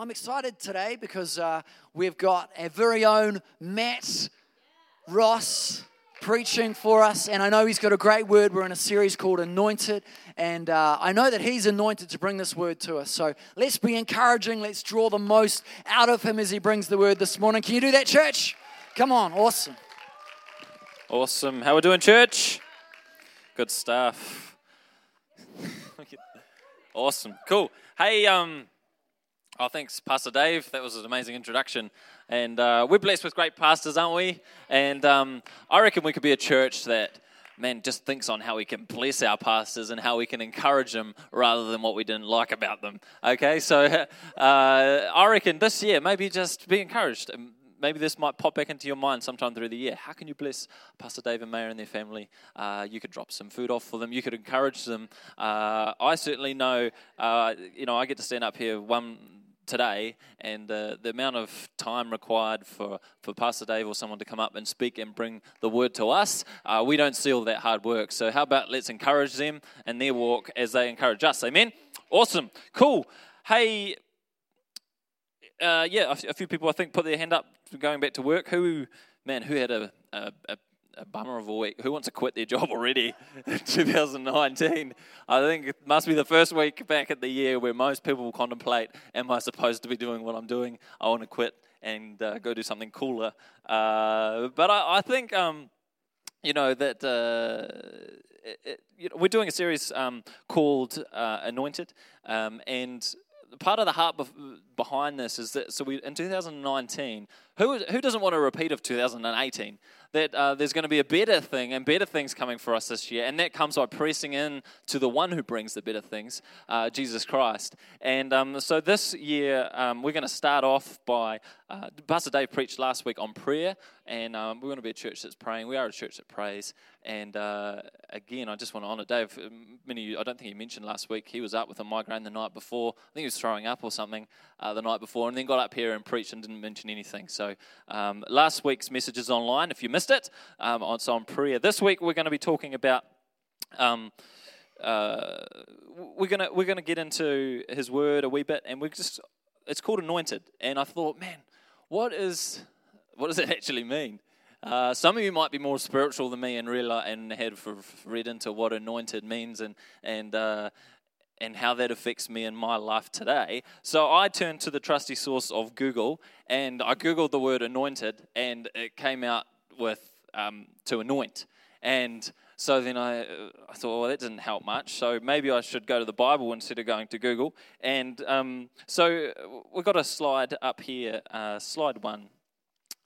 I'm excited today because uh, we've got our very own Matt Ross preaching for us, and I know he's got a great word. We're in a series called Anointed, and uh, I know that he's anointed to bring this word to us. So let's be encouraging. Let's draw the most out of him as he brings the word this morning. Can you do that, church? Come on, awesome. Awesome. How we doing, church? Good stuff. awesome. Cool. Hey, um, oh, thanks, Pastor Dave. That was an amazing introduction. And uh, we're blessed with great pastors, aren't we? And um, I reckon we could be a church that, man, just thinks on how we can bless our pastors and how we can encourage them rather than what we didn't like about them. Okay, so uh, I reckon this year, maybe just be encouraged. Maybe this might pop back into your mind sometime through the year. How can you bless Pastor Dave and Mayor and their family? Uh, you could drop some food off for them. You could encourage them. Uh, I certainly know, uh, you know, I get to stand up here one today and the, the amount of time required for, for Pastor Dave or someone to come up and speak and bring the word to us, uh, we don't see all that hard work. So, how about let's encourage them and their walk as they encourage us? Amen? Awesome. Cool. Hey, uh, yeah, a, few people I think put their hand up going back to work. Who, man, who had a, a, a a bummer of a week. Who wants to quit their job already in 2019? I think it must be the first week back at the year where most people will contemplate, am I supposed to be doing what I'm doing? I want to quit and uh, go do something cooler. Uh, but I, I think, um, you know, that uh, it, it, you know, we're doing a series um, called uh, Anointed. Um, and part of the heart behind this is that so we in 2019 who who doesn't want a repeat of 2018 that uh, there's going to be a better thing and better things coming for us this year. And that comes by pressing in to the one who brings the better things, uh, Jesus Christ. And um, so this year, um, we're going to start off by, uh, Pastor Dave preached last week on prayer. And um, we're going to be a church that's praying. We are a church that prays. And uh, again, I just want to honor Dave. Many you, I don't think he mentioned last week, he was up with a migraine the night before. I think he was throwing up or something uh, the night before, and then got up here and preached and didn't mention anything. So um, last week's message is online if you missed it. Um, on prayer. This week we're going to be talking about. Um, uh, we're gonna we're gonna get into his word a wee bit, and we're just it's called anointed. And I thought, man, what is what does it actually mean? Uh, some of you might be more spiritual than me and realize and have read into what anointed means and and uh, and how that affects me in my life today. So I turned to the trusty source of Google and I googled the word anointed and it came out with um, to anoint. And so then I, I thought, well, that didn't help much. So maybe I should go to the Bible instead of going to Google. And um, so we've got a slide up here, uh, slide one.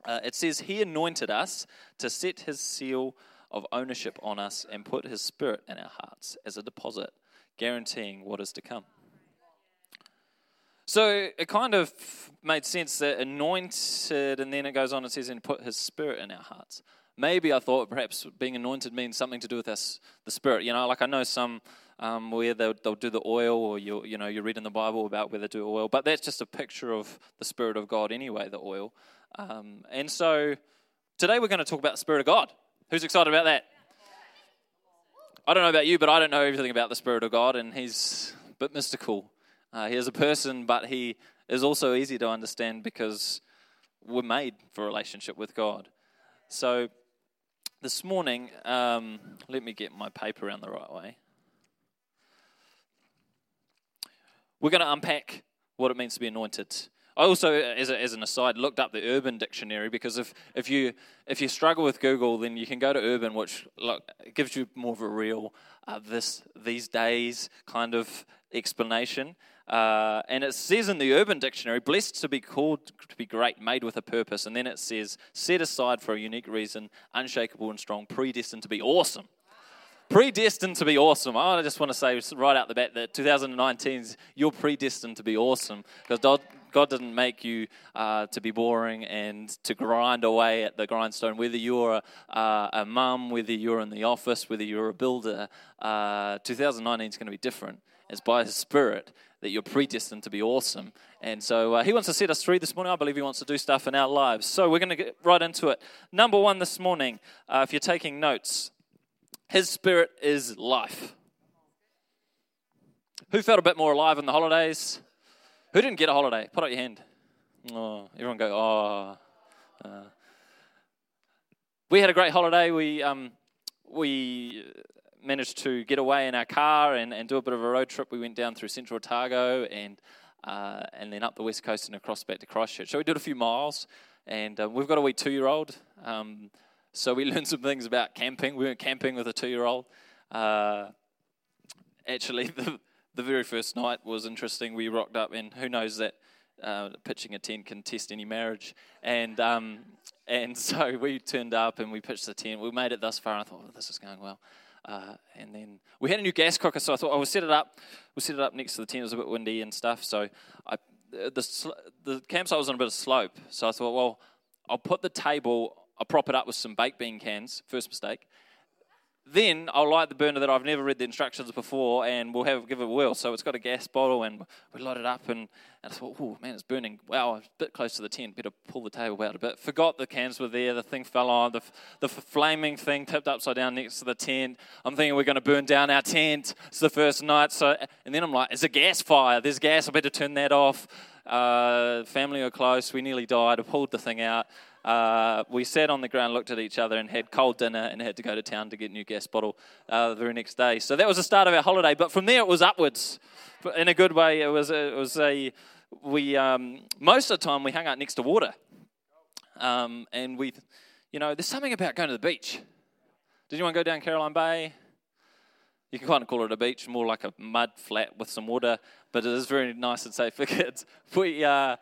Uh, it says, He anointed us to set His seal of ownership on us and put His Spirit in our hearts as a deposit, guaranteeing what is to come. So it kind of made sense that anointed, and then it goes on and says, and put His Spirit in our hearts. Maybe I thought perhaps being anointed means something to do with us, the Spirit. You know, like I know some um, where they'll, they'll, do the oil, or you you know you read in the Bible about where they do oil, but that's just a picture of the Spirit of God anyway, the oil. Um, and so today we're going to talk about the Spirit of God. Who's excited about that? I don't know about you, but I don't know everything about the Spirit of God, and He's a bit mystical. Uh, he is a person, but He is also easy to understand because we're made for a relationship with God. So this morning, um, let me get my paper around the right way. We're going to unpack what it means to be anointed. I also, as, a, as an aside, looked up the Urban Dictionary because if, if, you, if you struggle with Google, then you can go to Urban, which look, gives you more of a real uh, this these days kind of explanation. Uh, and it says in the Urban Dictionary, blessed to be called to be great, made with a purpose. And then it says, set aside for a unique reason, unshakable and strong, predestined to be awesome predestined to be awesome. I just want to say right out the bat that 2019 is you're predestined to be awesome because God, God didn't make you uh, to be boring and to grind away at the grindstone. Whether you're a, uh, a mum, whether you're in the office, whether you're a builder, uh, 2019 is going to be different. It's by His Spirit that you're predestined to be awesome. And so uh, He wants to set us free this morning. I believe He wants to do stuff in our lives. So we're going to get right into it. Number one this morning, uh, if you're taking notes, his spirit is life. Who felt a bit more alive in the holidays? Who didn't get a holiday? Put up your hand. Oh, everyone go, oh. Uh, we had a great holiday. We, um, we managed to get away in our car and, and do a bit of a road trip. We went down through central Otago and, uh, and then up the west coast and across back to Christchurch. So we did a few miles. And uh, we've got a wee two year old. Um, so we learned some things about camping. We went camping with a two year old. Uh, actually, the, the very first night was interesting. We rocked up, and who knows that uh, pitching a tent can test any marriage. And um, and so we turned up and we pitched the tent. We made it thus far, and I thought, oh, this is going well. Uh, and then we had a new gas cooker, so I thought, oh, we'll set it up. We'll set it up next to the tent. It was a bit windy and stuff, so I the the campsite was on a bit of slope, so I thought, well, I'll put the table, I'll prop it up with some baked bean cans. First mistake. Then I'll light the burner that I've never read the instructions before, and we'll have give it a whirl. So it's got a gas bottle, and we light it up, and, and I thought, oh man, it's burning. Wow, a bit close to the tent. Better pull the table out a bit. Forgot the cans were there. The thing fell on. The the flaming thing tipped upside down next to the tent. I'm thinking we're going to burn down our tent. It's the first night. So and then I'm like, it's a gas fire. There's gas. I better turn that off. Uh, family are close. We nearly died. I pulled the thing out. Uh, we sat on the ground, looked at each other, and had cold dinner, and had to go to town to get new gas bottle uh, the very next day. So that was the start of our holiday. But from there, it was upwards, in a good way. It was a, it was a we um, most of the time we hung out next to water, um, and we, you know, there's something about going to the beach. Did anyone go down Caroline Bay? You can kind of call it a beach, more like a mud flat with some water, but it is very nice and safe for kids. We, uh,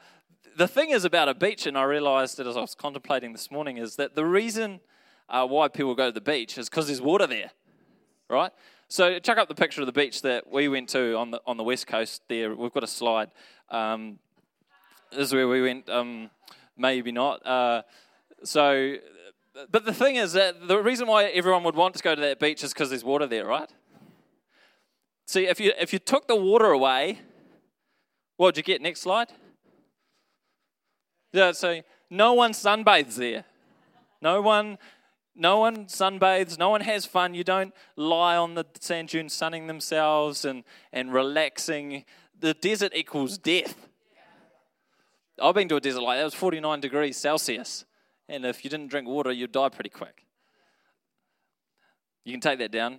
the thing is about a beach, and I realized it as I was contemplating this morning, is that the reason uh, why people go to the beach is because there's water there, right? So check up the picture of the beach that we went to on the on the west coast. There, we've got a slide. Um, this is where we went. Um, maybe not. Uh, so, but the thing is that the reason why everyone would want to go to that beach is because there's water there, right? See, if you, if you took the water away, what would you get? Next slide. Yeah, so no one sunbathes there. No one, no one sunbathes. No one has fun. You don't lie on the sand dunes sunning themselves and, and relaxing. The desert equals death. I've been to a desert like that. It was 49 degrees Celsius. And if you didn't drink water, you'd die pretty quick. You can take that down.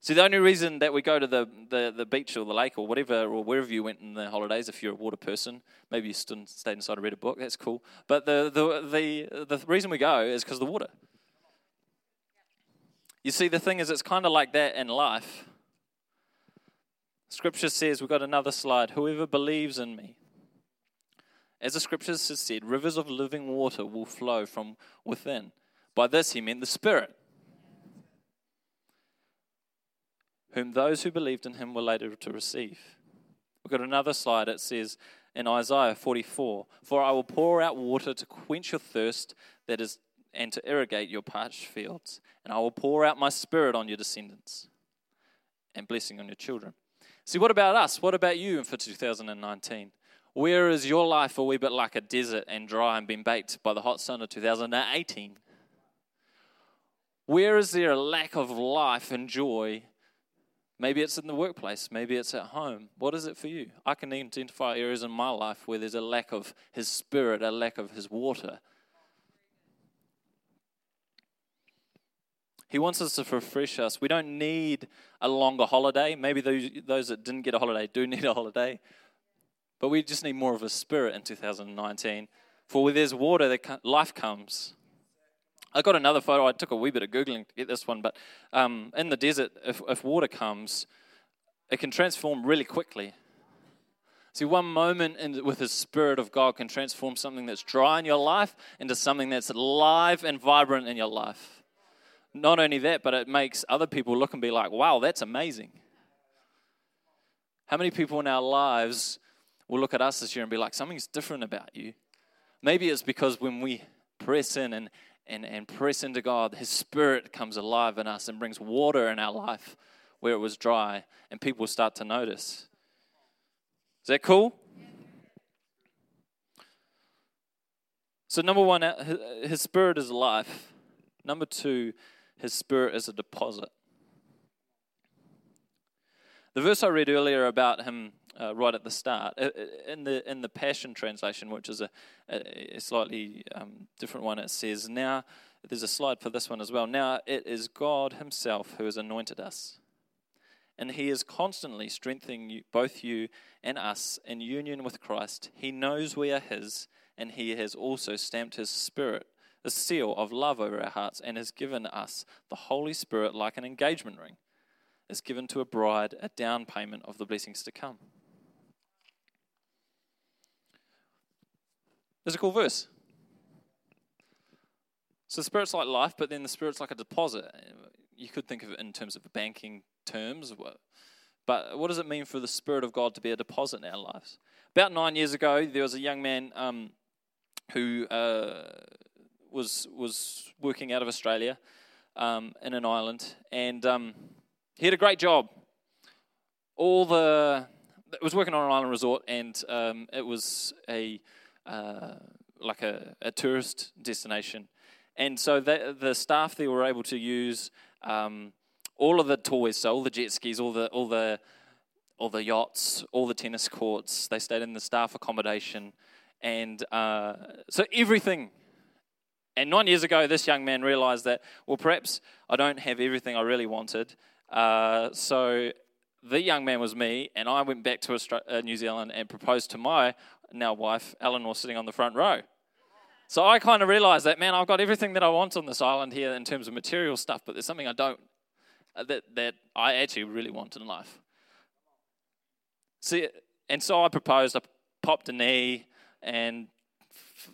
See, the only reason that we go to the, the, the beach or the lake or whatever, or wherever you went in the holidays, if you're a water person, maybe you stood, stayed inside and read a book, that's cool. But the, the, the, the reason we go is because of the water. You see, the thing is, it's kind of like that in life. Scripture says, we've got another slide, whoever believes in me. As the scriptures has said, rivers of living water will flow from within. By this, he meant the Spirit. Whom those who believed in him were later to receive. We've got another slide. It says in Isaiah 44 For I will pour out water to quench your thirst, that is, and to irrigate your parched fields. And I will pour out my spirit on your descendants and blessing on your children. See, what about us? What about you for 2019? Where is your life a wee bit like a desert and dry and been baked by the hot sun of 2018? Where is there a lack of life and joy Maybe it's in the workplace. Maybe it's at home. What is it for you? I can identify areas in my life where there's a lack of His Spirit, a lack of His water. He wants us to refresh us. We don't need a longer holiday. Maybe those, those that didn't get a holiday do need a holiday. But we just need more of a spirit in 2019. For where there's water, life comes. I got another photo. I took a wee bit of Googling to get this one, but um, in the desert, if, if water comes, it can transform really quickly. See, one moment in, with the Spirit of God can transform something that's dry in your life into something that's alive and vibrant in your life. Not only that, but it makes other people look and be like, wow, that's amazing. How many people in our lives will look at us this year and be like, something's different about you? Maybe it's because when we press in and, and, and press into God, His Spirit comes alive in us and brings water in our life where it was dry, and people start to notice. Is that cool? So, number one, uh, His Spirit is life. Number two, His Spirit is a deposit. The verse I read earlier about Him uh, right at the start. Uh, uh, In the in the Passion translation, which is a, a slightly um, different one, it says, "Now there's a slide for this one as well. Now it is God Himself who has anointed us." And he is constantly strengthening you, both you and us in union with Christ. He knows we are his, and he has also stamped his spirit, the seal of love over our hearts, and has given us the Holy Spirit like an engagement ring is given to a bride, a down payment of the blessings to come. There's a cool verse. So the Spirit's like life, but then the Spirit's like a deposit. You could think of it in terms of banking terms. But what does it mean for the Spirit of God to be a deposit in our lives? About nine years ago, there was a young man um, who uh, was was working out of Australia um, in an island, and um, he had a great job. All the it was working on an island resort, and um, it was a uh, like a, a, tourist destination, and so the, the staff there were able to use um, all of the toys, so all the jet skis, all the all the all the yachts, all the tennis courts. They stayed in the staff accommodation, and uh, so everything. And nine years ago, this young man realized that, well, perhaps I don't have everything I really wanted. Uh, so the young man was me, and I went back to Australia, uh, New Zealand and proposed to my now wife, Eleanor, sitting on the front row. So I kind of realized that, man, I've got everything that I want on this island here in terms of material stuff, but there's something I don't, uh, that, that I actually really want in life. See, and so I proposed, I popped a knee, and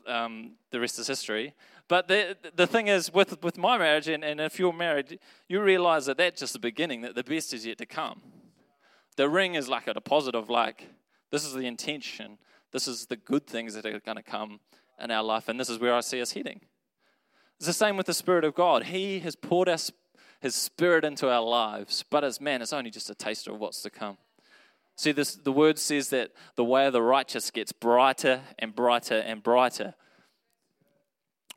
um, the rest is history. But the, the thing is, with, with my marriage, and, and if you're married, you realize that that's just the beginning, that the best is yet to come. The ring is like a deposit of, like, this is the intention, this is the good things that are going to come in our life, and this is where I see us heading. It's the same with the Spirit of God. He has poured us, His Spirit into our lives, but as man, it's only just a taster of what's to come. See, this, the word says that the way of the righteous gets brighter and brighter and brighter.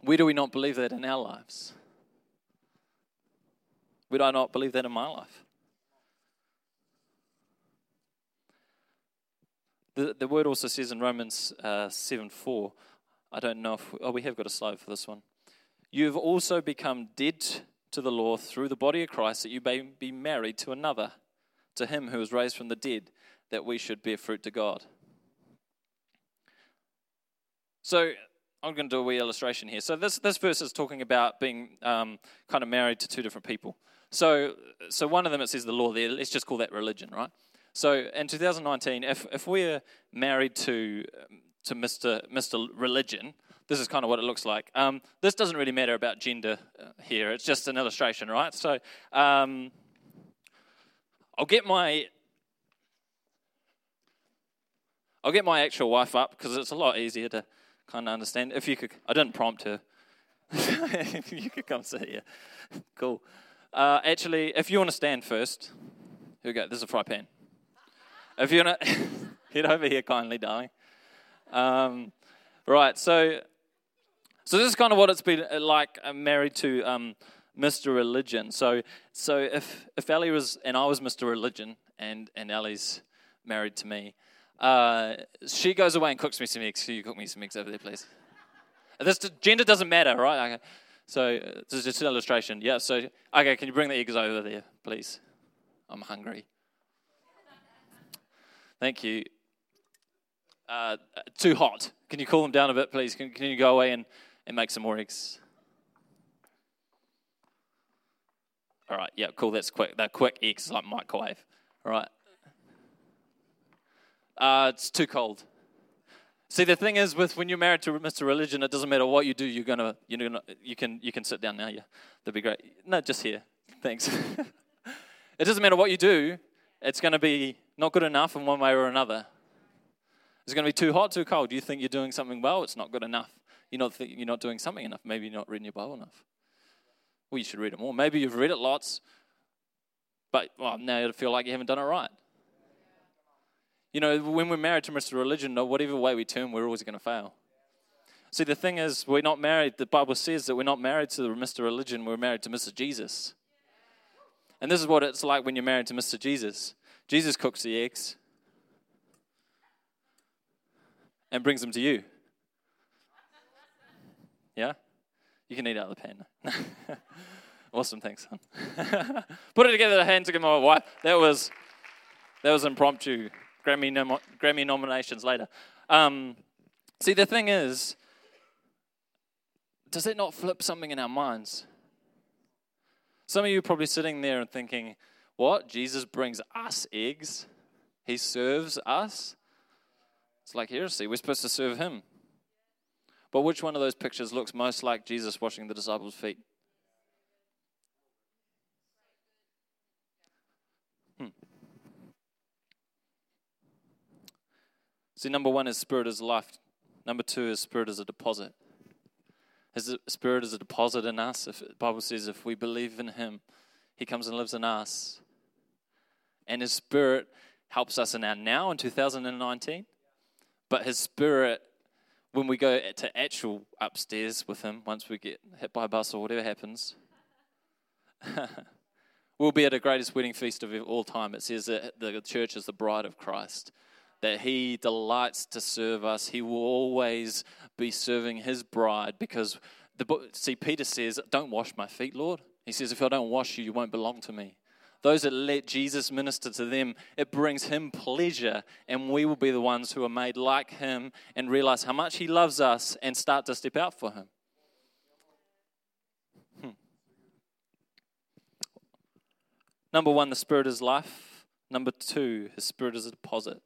Where do we not believe that in our lives? Would I not believe that in my life? The, the word also says in Romans uh, 7 4, I don't know if, oh, we have got a slide for this one. You have also become dead to the law through the body of Christ, that you may be married to another, to him who was raised from the dead, that we should bear fruit to God. So I'm going to do a wee illustration here. So this, this verse is talking about being um, kind of married to two different people. So, so one of them, it says the law there. Let's just call that religion, right? So in 2019, if, if we're married to, to Mr. Mr. Religion, this is kind of what it looks like. Um, this doesn't really matter about gender uh, here. It's just an illustration, right? So um, I'll get my I'll get my actual wife up because it's a lot easier to kind of understand. If you could, I didn't prompt her. you could come sit here. Cool. Uh, actually, if you want to stand first, here we go. This is a fry pan. If you want to head over here kindly, darling. Um, right. So, so this is kind of what it's been uh, like. Uh, married to um, Mr. Religion. So, so if if Ellie was and I was Mr. Religion, and and Ellie's married to me, uh, she goes away and cooks me some eggs. Can you cook me some eggs over there, please? This gender doesn't matter, right? Okay. So uh, this is just an illustration. Yeah. So okay, can you bring the eggs over there, please? I'm hungry. Thank you. Uh, too hot. Can you cool them down a bit, please? Can, can you go away and, and make some more eggs? All right. Yeah. Cool. That's quick. That quick eggs is like microwave. All right. Uh, it's too cold. See, the thing is, with when you're married to Mr. Religion, it doesn't matter what you do. You're gonna, you're gonna, you can, you can sit down now. Yeah, that'd be great. No, just here. Thanks. it doesn't matter what you do. It's to be not good enough in one way or another. It's going to be too hot, too cold. You think you're doing something well, it's not good enough. You're not, th- you're not doing something enough. Maybe you're not reading your Bible enough. Well, you should read it more. Maybe you've read it lots, but well, now you feel like you haven't done it right. You know, when we're married to Mr. Religion, no, whatever way we turn, we're always going to fail. See, the thing is, we're not married. The Bible says that we're not married to Mr. Religion, we're married to Mr. Jesus. And this is what it's like when you're married to Mr. Jesus. Jesus cooks the eggs. and brings them to you. Yeah? You can eat out of the pan. awesome, thanks, son. Put it together, hand to give my wife. That was that was impromptu. Grammy nom- Grammy nominations later. Um, see, the thing is, does it not flip something in our minds? Some of you are probably sitting there and thinking, "What? Jesus brings us eggs? He serves us?" It's like heresy. We're supposed to serve him. But which one of those pictures looks most like Jesus washing the disciples' feet? Hmm. See, number one is spirit is life. Number two is spirit is a deposit. His spirit is a deposit in us. If the Bible says if we believe in Him, He comes and lives in us. And His spirit helps us in our now in 2019. But His spirit when we go to actual upstairs with him, once we get hit by a bus or whatever happens, we'll be at the greatest wedding feast of all time. It says that the church is the bride of Christ, that he delights to serve us. He will always be serving his bride because the see Peter says, "Don't wash my feet, Lord." He says, "If I don't wash you, you won't belong to me." Those that let Jesus minister to them, it brings him pleasure, and we will be the ones who are made like him and realize how much he loves us and start to step out for him. Hmm. Number one, the Spirit is life. Number two, His Spirit is a deposit.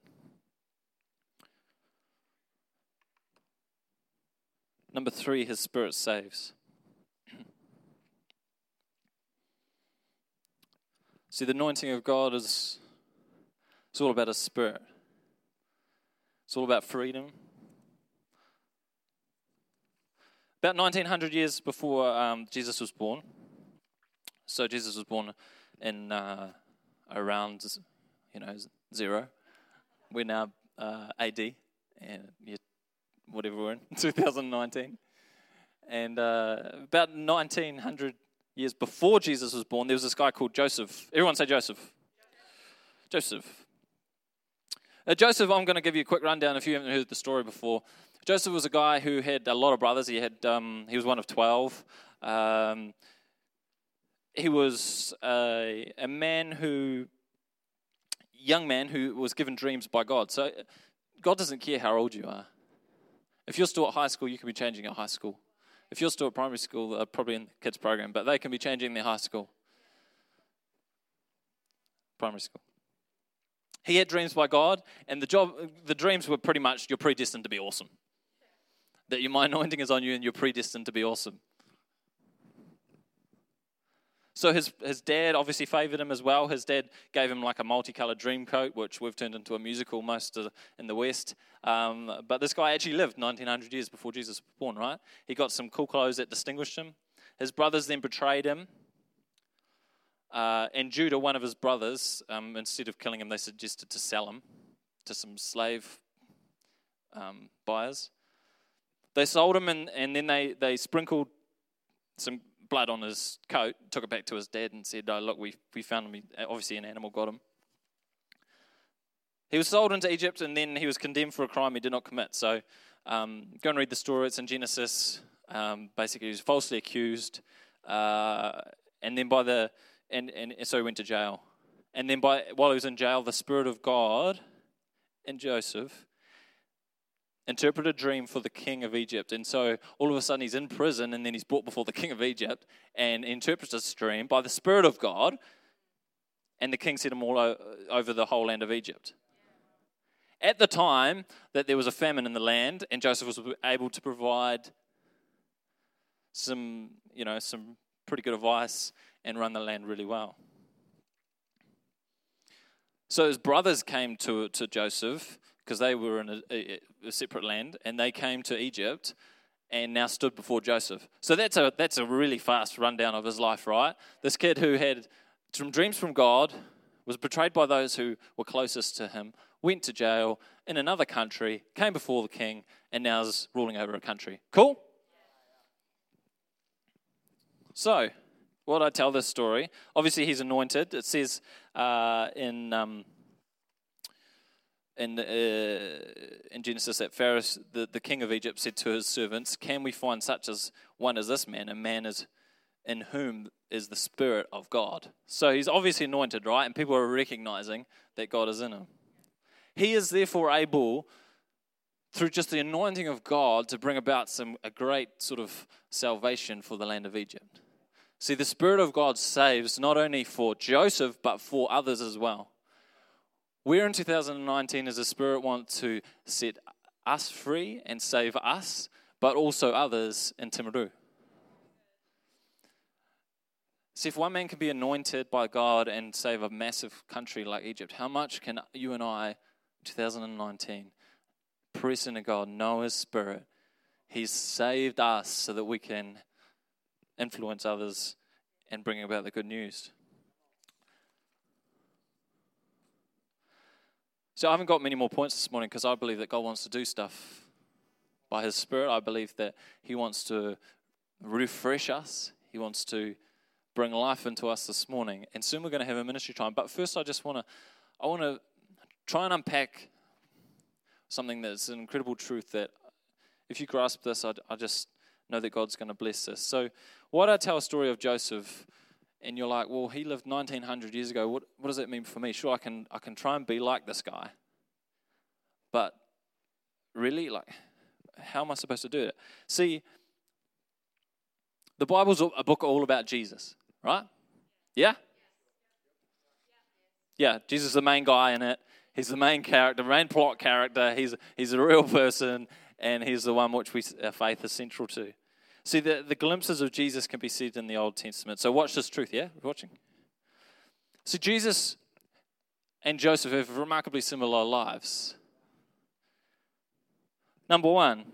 Number three, His Spirit saves. See, the anointing of God is it's all about a spirit. It's all about freedom. About 1900 years before um, Jesus was born, so Jesus was born in uh, around, you know, zero. We're now uh, AD, and whatever we're in, 2019. And uh, about 1900 years before Jesus was born, there was this guy called Joseph. Everyone say Joseph. Joseph. Uh, Joseph, I'm going to give you a quick rundown if you haven't heard the story before. Joseph was a guy who had a lot of brothers. He had um, he was one of twelve. Um, he was a, a man who, young man who was given dreams by God. So God doesn't care how old you are. If you're still at high school, you can be changing at high school. If you're still at primary school, they're probably in the kids program, but they can be changing their high school. Primary school. He had dreams by God, and the job, the dreams were pretty much you're predestined to be awesome. That your my anointing is on you, and you're predestined to be awesome. So his, his dad obviously favored him as well. His dad gave him like a multicolored dream coat, which we've turned into a musical most in the West. Um, but this guy actually lived 1900 years before Jesus was born, right? He got some cool clothes that distinguished him. His brothers then betrayed him. Uh, and Judah, one of his brothers, um, instead of killing him, they suggested to sell him to some slave um, buyers. They sold him, and, and then they, they sprinkled some blood on his coat, took it back to his dad and said, oh, Look, we, we found him. Obviously, an animal got him. He was sold into Egypt and then he was condemned for a crime he did not commit. So um, go and read the story. It's in Genesis. Um, basically, he was falsely accused. Uh, and then by the, and, and so he went to jail. And then by, while he was in jail, the Spirit of God in Joseph interpret a dream for the king of Egypt. And so all of a sudden he's in prison and then he's brought before the king of Egypt and interprets this dream by the Spirit of God. And the king set him all over the whole land of Egypt. At the time that there was a famine in the land and Joseph was able to provide some, you know, some pretty good advice and run the land really well. So his brothers came to, to Joseph because they were in a, a, a, separate land and they came to Egypt and now stood before Joseph. So that's a, that's a really fast rundown of his life, right? This kid who had some dreams from God, was betrayed by those who were closest to him, went to jail in another country, came before the king, and now is ruling over a country. Cool? So, what I tell this story, obviously he's anointed. It says uh, in. Um, in, uh, in Genesis that Pharaoh, the, the king of Egypt, said to his servants, Can we find such as one as this man, a man is in whom is the Spirit of God? So he's obviously anointed, right? And people are recognizing that God is in him. He is therefore able, through just the anointing of God, to bring about some a great sort of salvation for the land of Egypt. See, the Spirit of God saves not only for Joseph, but for others as well. Where in 2019 does the Spirit want to set us free and save us, but also others in Timaru? See, if one man can be anointed by God and save a massive country like Egypt, how much can you and I, 2019, press into God, know His Spirit? He's saved us so that we can influence others and bring about the good news. So I haven't got many more points this morning because I believe that God wants to do stuff by His Spirit. I believe that He wants to refresh us. He wants to bring life into us this morning. And soon we're going to have a ministry time. But first, I just want to, I want to try and unpack something that's an incredible truth that if you grasp this, I, I just know that God's going to bless this. So, what I tell a story of Joseph, and you're like, well, he lived 1900 years ago. What, what does that mean for me? Sure, I can, I can try and be like this guy. But really, like, how am I supposed to do it? See, the Bible's a book all about Jesus, right? Yeah? Yeah, Jesus is the main guy in it. He's the main character, main plot character. He's, he's a real person, and he's the one which we, our faith is central to. See, the, the glimpses of Jesus can be seen in the Old Testament. So watch this truth, yeah? We're watching? See, Jesus and Joseph have remarkably similar lives. Number one,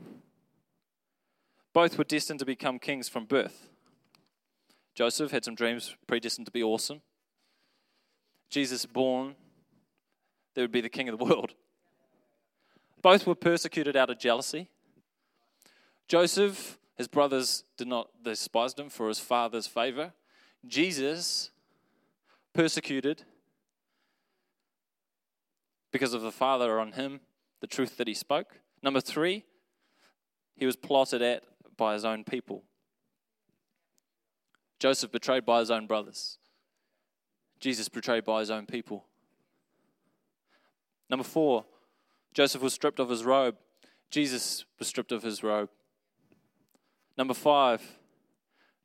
both were destined to become kings from birth. Joseph had some dreams predestined to be awesome. Jesus born, there would be the king of the world. Both were persecuted out of jealousy. Joseph, his brothers did not despise him for his father's favor. Jesus, persecuted because of the father on him, the truth that he spoke. Number three, he was plotted at by his own people. Joseph betrayed by his own brothers. Jesus betrayed by his own people. Number four, Joseph was stripped of his robe. Jesus was stripped of his robe. Number five,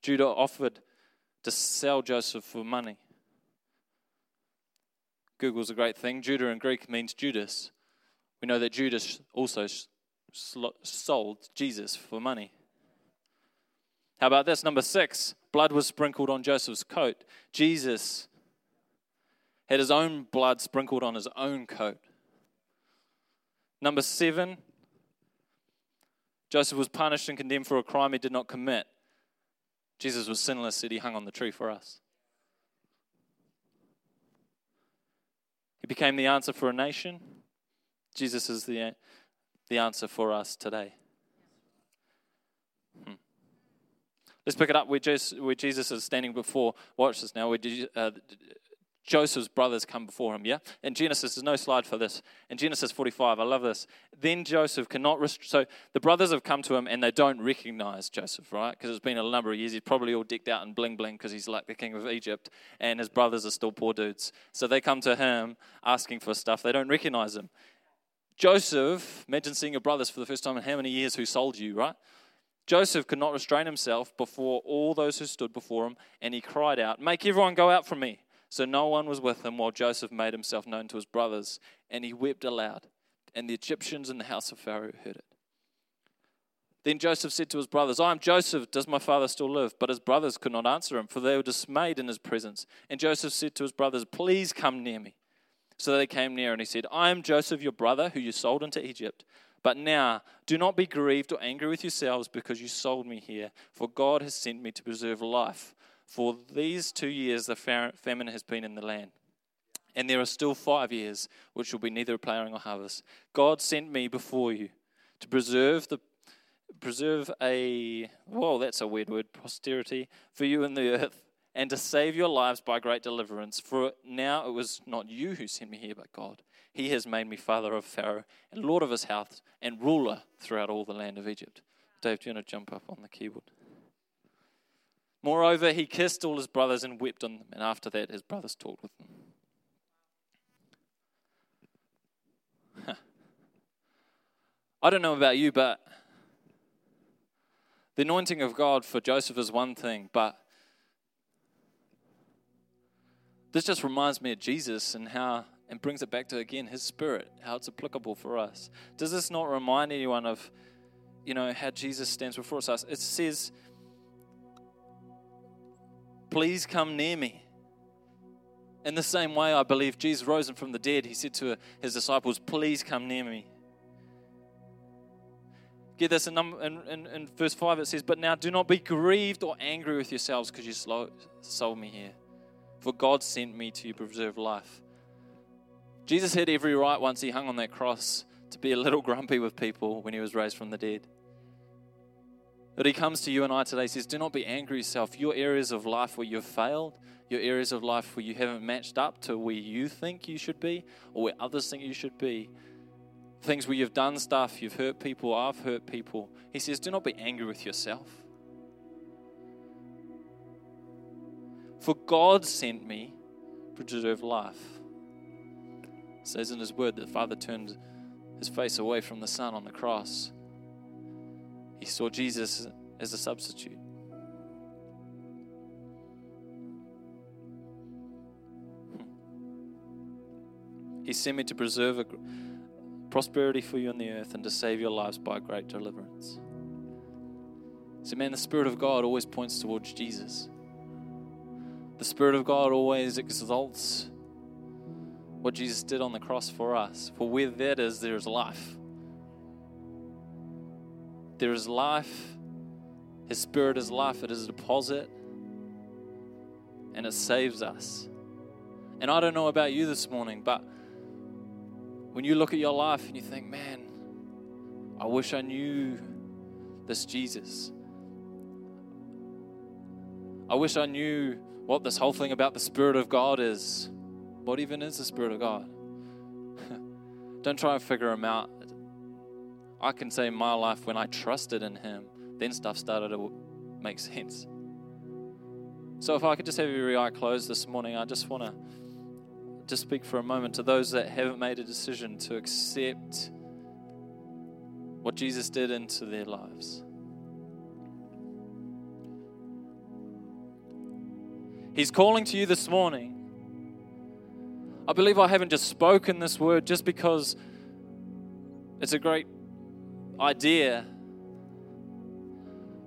Judah offered to sell Joseph for money. Google's a great thing. Judah in Greek means Judas. We know that Judas also sold Jesus for money. How about this? Number six, blood was sprinkled on Joseph's coat. Jesus had his own blood sprinkled on his own coat. Number seven, Joseph was punished and condemned for a crime he did not commit. Jesus was sinless, yet he hung on the tree for us. He became the answer for a nation. Jesus is the, the answer for us today. Hmm. Let's pick it up where Jesus, where Jesus is standing before. Watch this now. Where uh, Joseph's brothers come before him, yeah? In Genesis, there's no slide for this. In Genesis 45, I love this. Then Joseph cannot, rest- so the brothers have come to him and they don't recognize Joseph, right? Because it's been a number of years. He's probably all decked out in bling bling because he's like the king of Egypt and his brothers are still poor dudes. So they come to him asking for stuff. They don't recognize him. Joseph, imagine seeing your brothers for the first time in how many years who sold you, right? Joseph could not restrain himself before all those who stood before him, and he cried out, Make everyone go out from me. So no one was with him while Joseph made himself known to his brothers, and he wept aloud. And the Egyptians in the house of Pharaoh heard it. Then Joseph said to his brothers, I am Joseph, does my father still live? But his brothers could not answer him, for they were dismayed in his presence. And Joseph said to his brothers, Please come near me. So they came near, and he said, I am Joseph, your brother, who you sold into Egypt. But now, do not be grieved or angry with yourselves because you sold me here, for God has sent me to preserve life. For these two years the famine has been in the land. And there are still five years which will be neither plowing or harvest. God sent me before you to preserve the preserve a whoa, that's a weird word, posterity for you in the earth, and to save your lives by great deliverance. For now it was not you who sent me here, but God. He has made me father of Pharaoh and lord of his house and ruler throughout all the land of Egypt. Dave, do you want to jump up on the keyboard? Moreover, he kissed all his brothers and wept on them, and after that, his brothers talked with them. I don't know about you, but the anointing of God for Joseph is one thing, but this just reminds me of Jesus and how, and brings it back to again his spirit, how it's applicable for us. Does this not remind anyone of, you know, how Jesus stands before us? It says, Please come near me. In the same way, I believe Jesus rose from the dead. He said to his disciples, Please come near me. Get this in, in, in, in verse 5, it says, But now do not be grieved or angry with yourselves because you sold me here. For God sent me to preserve life. Jesus had every right once he hung on that cross to be a little grumpy with people when he was raised from the dead. But he comes to you and I today says, Do not be angry yourself. Your areas of life where you've failed, your areas of life where you haven't matched up to where you think you should be or where others think you should be, things where you've done stuff, you've hurt people, I've hurt people. He says, Do not be angry with yourself. For God sent me to preserve life. It says in his word that the Father turned his face away from the Son on the cross. He saw Jesus as a substitute. Hmm. He sent me to preserve a prosperity for you on the earth and to save your lives by great deliverance. So, man, the Spirit of God always points towards Jesus. The Spirit of God always exalts what Jesus did on the cross for us. For where that is, there is life. There is life. His Spirit is life. It is a deposit. And it saves us. And I don't know about you this morning, but when you look at your life and you think, man, I wish I knew this Jesus. I wish I knew what this whole thing about the Spirit of God is. What even is the Spirit of God? Don't try and figure Him out. I can say in my life when I trusted in Him, then stuff started to make sense. So if I could just have your eye closed this morning, I just want to just speak for a moment to those that haven't made a decision to accept what Jesus did into their lives. He's calling to you this morning. I believe I haven't just spoken this word just because it's a great idea,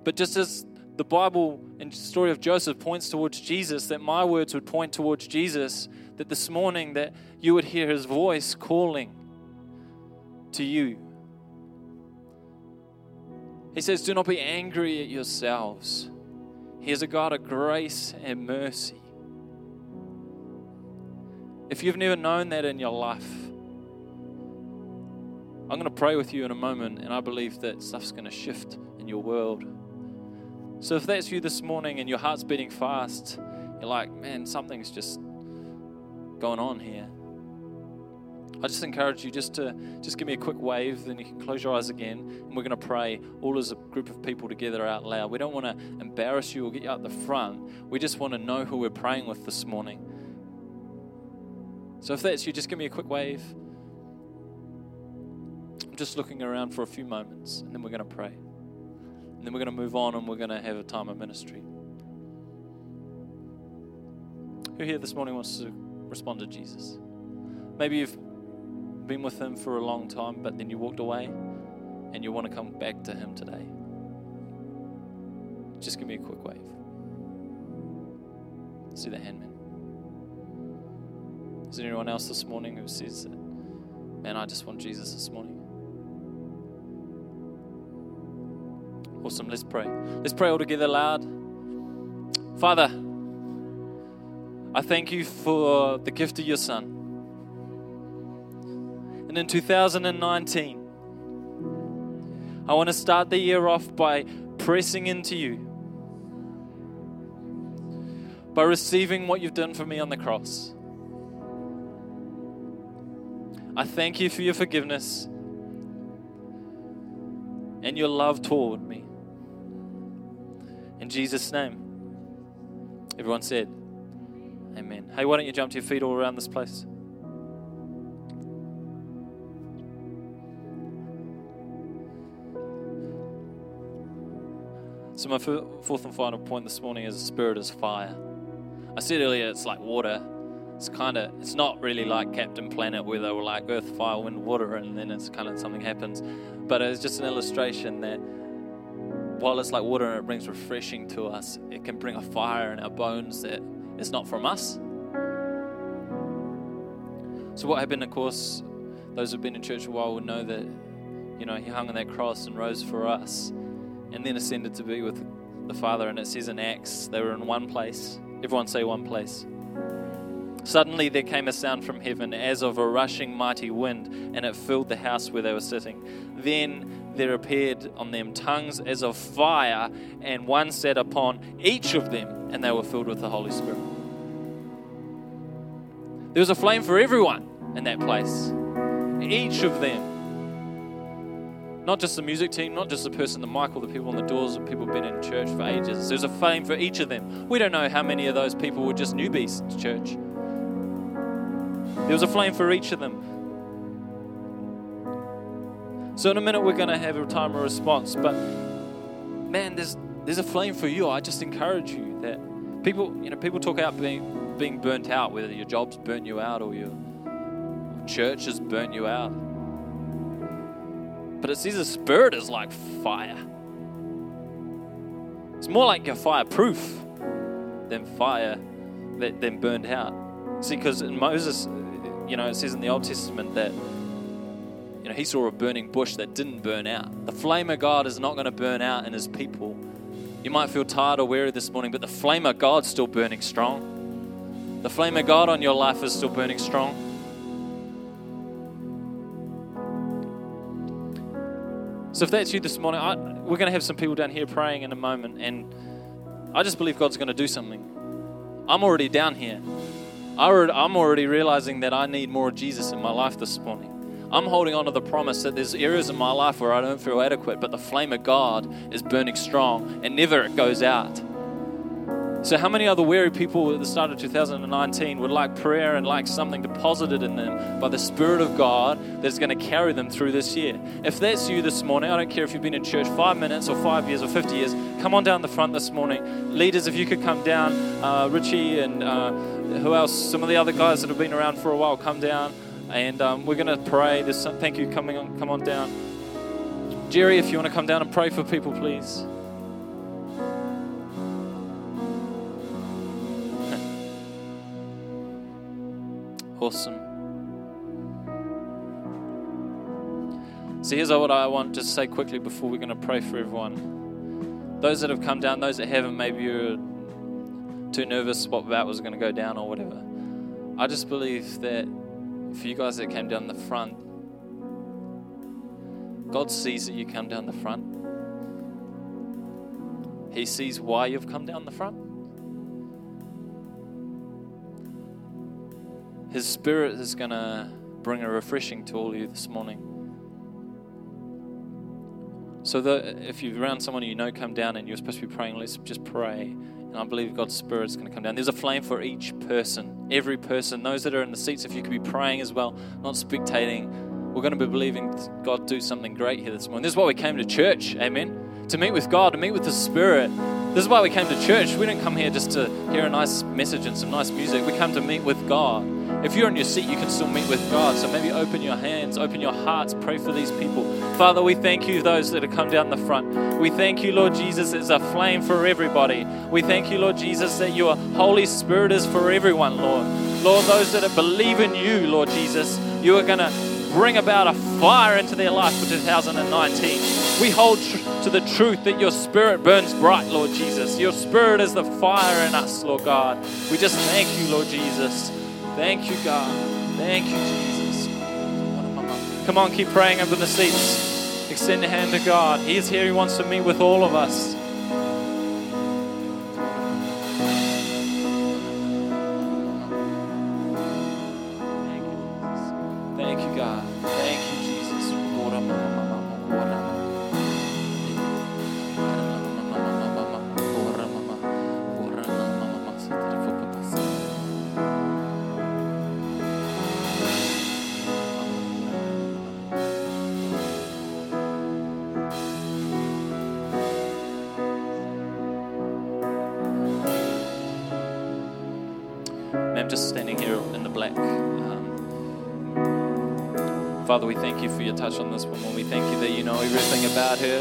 but just as the Bible and story of Joseph points towards Jesus, that my words would point towards Jesus, that this morning that you would hear his voice calling to you. He says, Do not be angry at yourselves. He is a God of grace and mercy. If you've never known that in your life, I'm going to pray with you in a moment, and I believe that stuff's going to shift in your world. So if that's you this morning and your heart's beating fast, you're like, man, something's just going on here. I just encourage you just to just give me a quick wave, then you can close your eyes again, and we're going to pray all as a group of people together out loud. We don't want to embarrass you or get you out the front. We just want to know who we're praying with this morning. So if that's you, just give me a quick wave. I'm just looking around for a few moments, and then we're going to pray. And then we're going to move on and we're going to have a time of ministry. Who here this morning wants to respond to Jesus? Maybe you've been with Him for a long time, but then you walked away and you want to come back to Him today. Just give me a quick wave. See the hand, man. Is there anyone else this morning who says man, I just want Jesus this morning? Awesome. Let's pray. Let's pray all together loud. Father, I thank you for the gift of your Son. And in 2019, I want to start the year off by pressing into you, by receiving what you've done for me on the cross. I thank you for your forgiveness and your love toward me. In Jesus' name. Everyone said, Amen. Hey, why don't you jump to your feet all around this place? So, my fourth and final point this morning is spirit is fire. I said earlier it's like water. It's kind of, it's not really like Captain Planet where they were like earth, fire, wind, water, and then it's kind of something happens. But it's just an illustration that while it's like water and it brings refreshing to us, it can bring a fire in our bones that is not from us. So, what happened, of course, those who've been in church a while would know that, you know, he hung on that cross and rose for us and then ascended to be with the Father. And it says in Acts, they were in one place. Everyone say one place. Suddenly there came a sound from heaven as of a rushing mighty wind, and it filled the house where they were sitting. Then there appeared on them tongues as of fire, and one sat upon each of them, and they were filled with the Holy Spirit. There was a flame for everyone in that place. Each of them not just the music team, not just the person, the mic, or the people on the doors, of people been in church for ages. There's a flame for each of them. We don't know how many of those people were just newbies to church. There was a flame for each of them. So in a minute we're going to have a time of response, but man, there's there's a flame for you. I just encourage you that people, you know, people talk about being being burnt out, whether your job's burnt you out or your church has burnt you out. But it says the spirit is like fire. It's more like you're fireproof than fire that then burned out. See, because in Moses, you know, it says in the Old Testament that you know he saw a burning bush that didn't burn out. The flame of God is not going to burn out in His people. You might feel tired or weary this morning, but the flame of God's still burning strong. The flame of God on your life is still burning strong. So if that's you this morning, I, we're going to have some people down here praying in a moment, and I just believe God's going to do something. I'm already down here. I'm already realizing that I need more of Jesus in my life this morning. I'm holding on to the promise that there's areas in my life where I don't feel adequate, but the flame of God is burning strong and never it goes out. So, how many other weary people at the start of 2019 would like prayer and like something deposited in them by the Spirit of God that's going to carry them through this year? If that's you this morning, I don't care if you've been in church five minutes or five years or 50 years, come on down the front this morning. Leaders, if you could come down, uh, Richie and uh, who else? Some of the other guys that have been around for a while, come down and um, we're going to pray. There's some, thank you coming on, come on down. Jerry, if you want to come down and pray for people, please. Awesome. So here's what I want to say quickly before we're going to pray for everyone. Those that have come down, those that haven't, maybe you're too nervous what that was going to go down or whatever. I just believe that for you guys that came down the front, God sees that you come down the front. He sees why you've come down the front. His Spirit is going to bring a refreshing to all of you this morning. So if you're around someone you know come down and you're supposed to be praying, let's just pray. And I believe God's Spirit is going to come down. There's a flame for each person, every person. Those that are in the seats, if you could be praying as well, not spectating. We're going to be believing God do something great here this morning. This is why we came to church. Amen. To meet with God, to meet with the Spirit. This is why we came to church. We didn't come here just to hear a nice message and some nice music. We come to meet with God. If you're in your seat, you can still meet with God. So maybe open your hands, open your hearts, pray for these people. Father, we thank you, those that have come down the front. We thank you, Lord Jesus, there's a flame for everybody. We thank you, Lord Jesus, that your Holy Spirit is for everyone, Lord. Lord, those that believe in you, Lord Jesus, you are going to bring about a fire into their life for 2019. We hold tr- to the truth that your spirit burns bright, Lord Jesus. Your spirit is the fire in us, Lord God. We just thank you, Lord Jesus. Thank you, God. Thank you, Jesus. Come on, keep praying over the seats. Extend a hand to God. He is here. He wants to meet with all of us. Just standing here in the black. Um, Father, we thank you for your touch on this woman. We thank you that you know everything about her.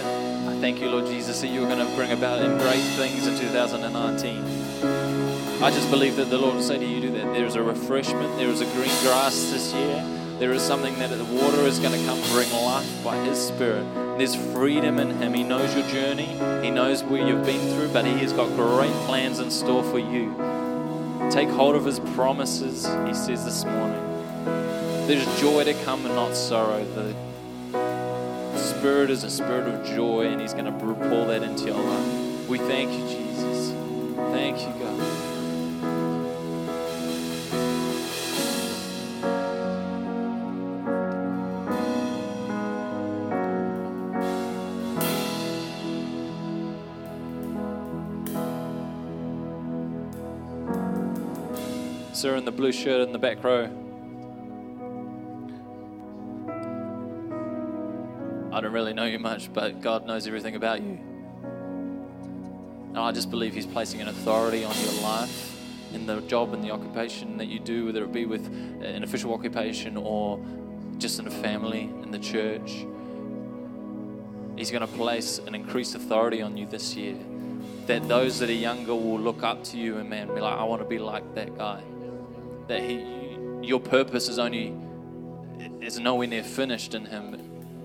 I thank you, Lord Jesus, that you're going to bring about great things in 2019. I just believe that the Lord will say to you do that there is a refreshment, there is a green grass this year. There is something that the water is going to come bring life by His Spirit. There's freedom in Him. He knows your journey, He knows where you've been through, but He has got great plans in store for you. Take hold of His promises, He says this morning. There's joy to come and not sorrow. The Spirit is a spirit of joy, and He's going to pour that into your life. We thank you, Jesus. In the blue shirt in the back row. I don't really know you much, but God knows everything about you. And I just believe He's placing an authority on your life in the job and the occupation that you do, whether it be with an official occupation or just in a family, in the church. He's going to place an increased authority on you this year. That those that are younger will look up to you and man, be like, I want to be like that guy. That he, your purpose is only is nowhere near finished in Him.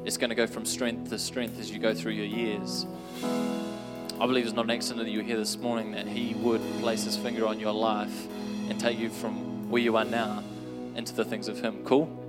It's going to go from strength to strength as you go through your years. I believe it's not an accident that you're here this morning that He would place His finger on your life and take you from where you are now into the things of Him. Cool?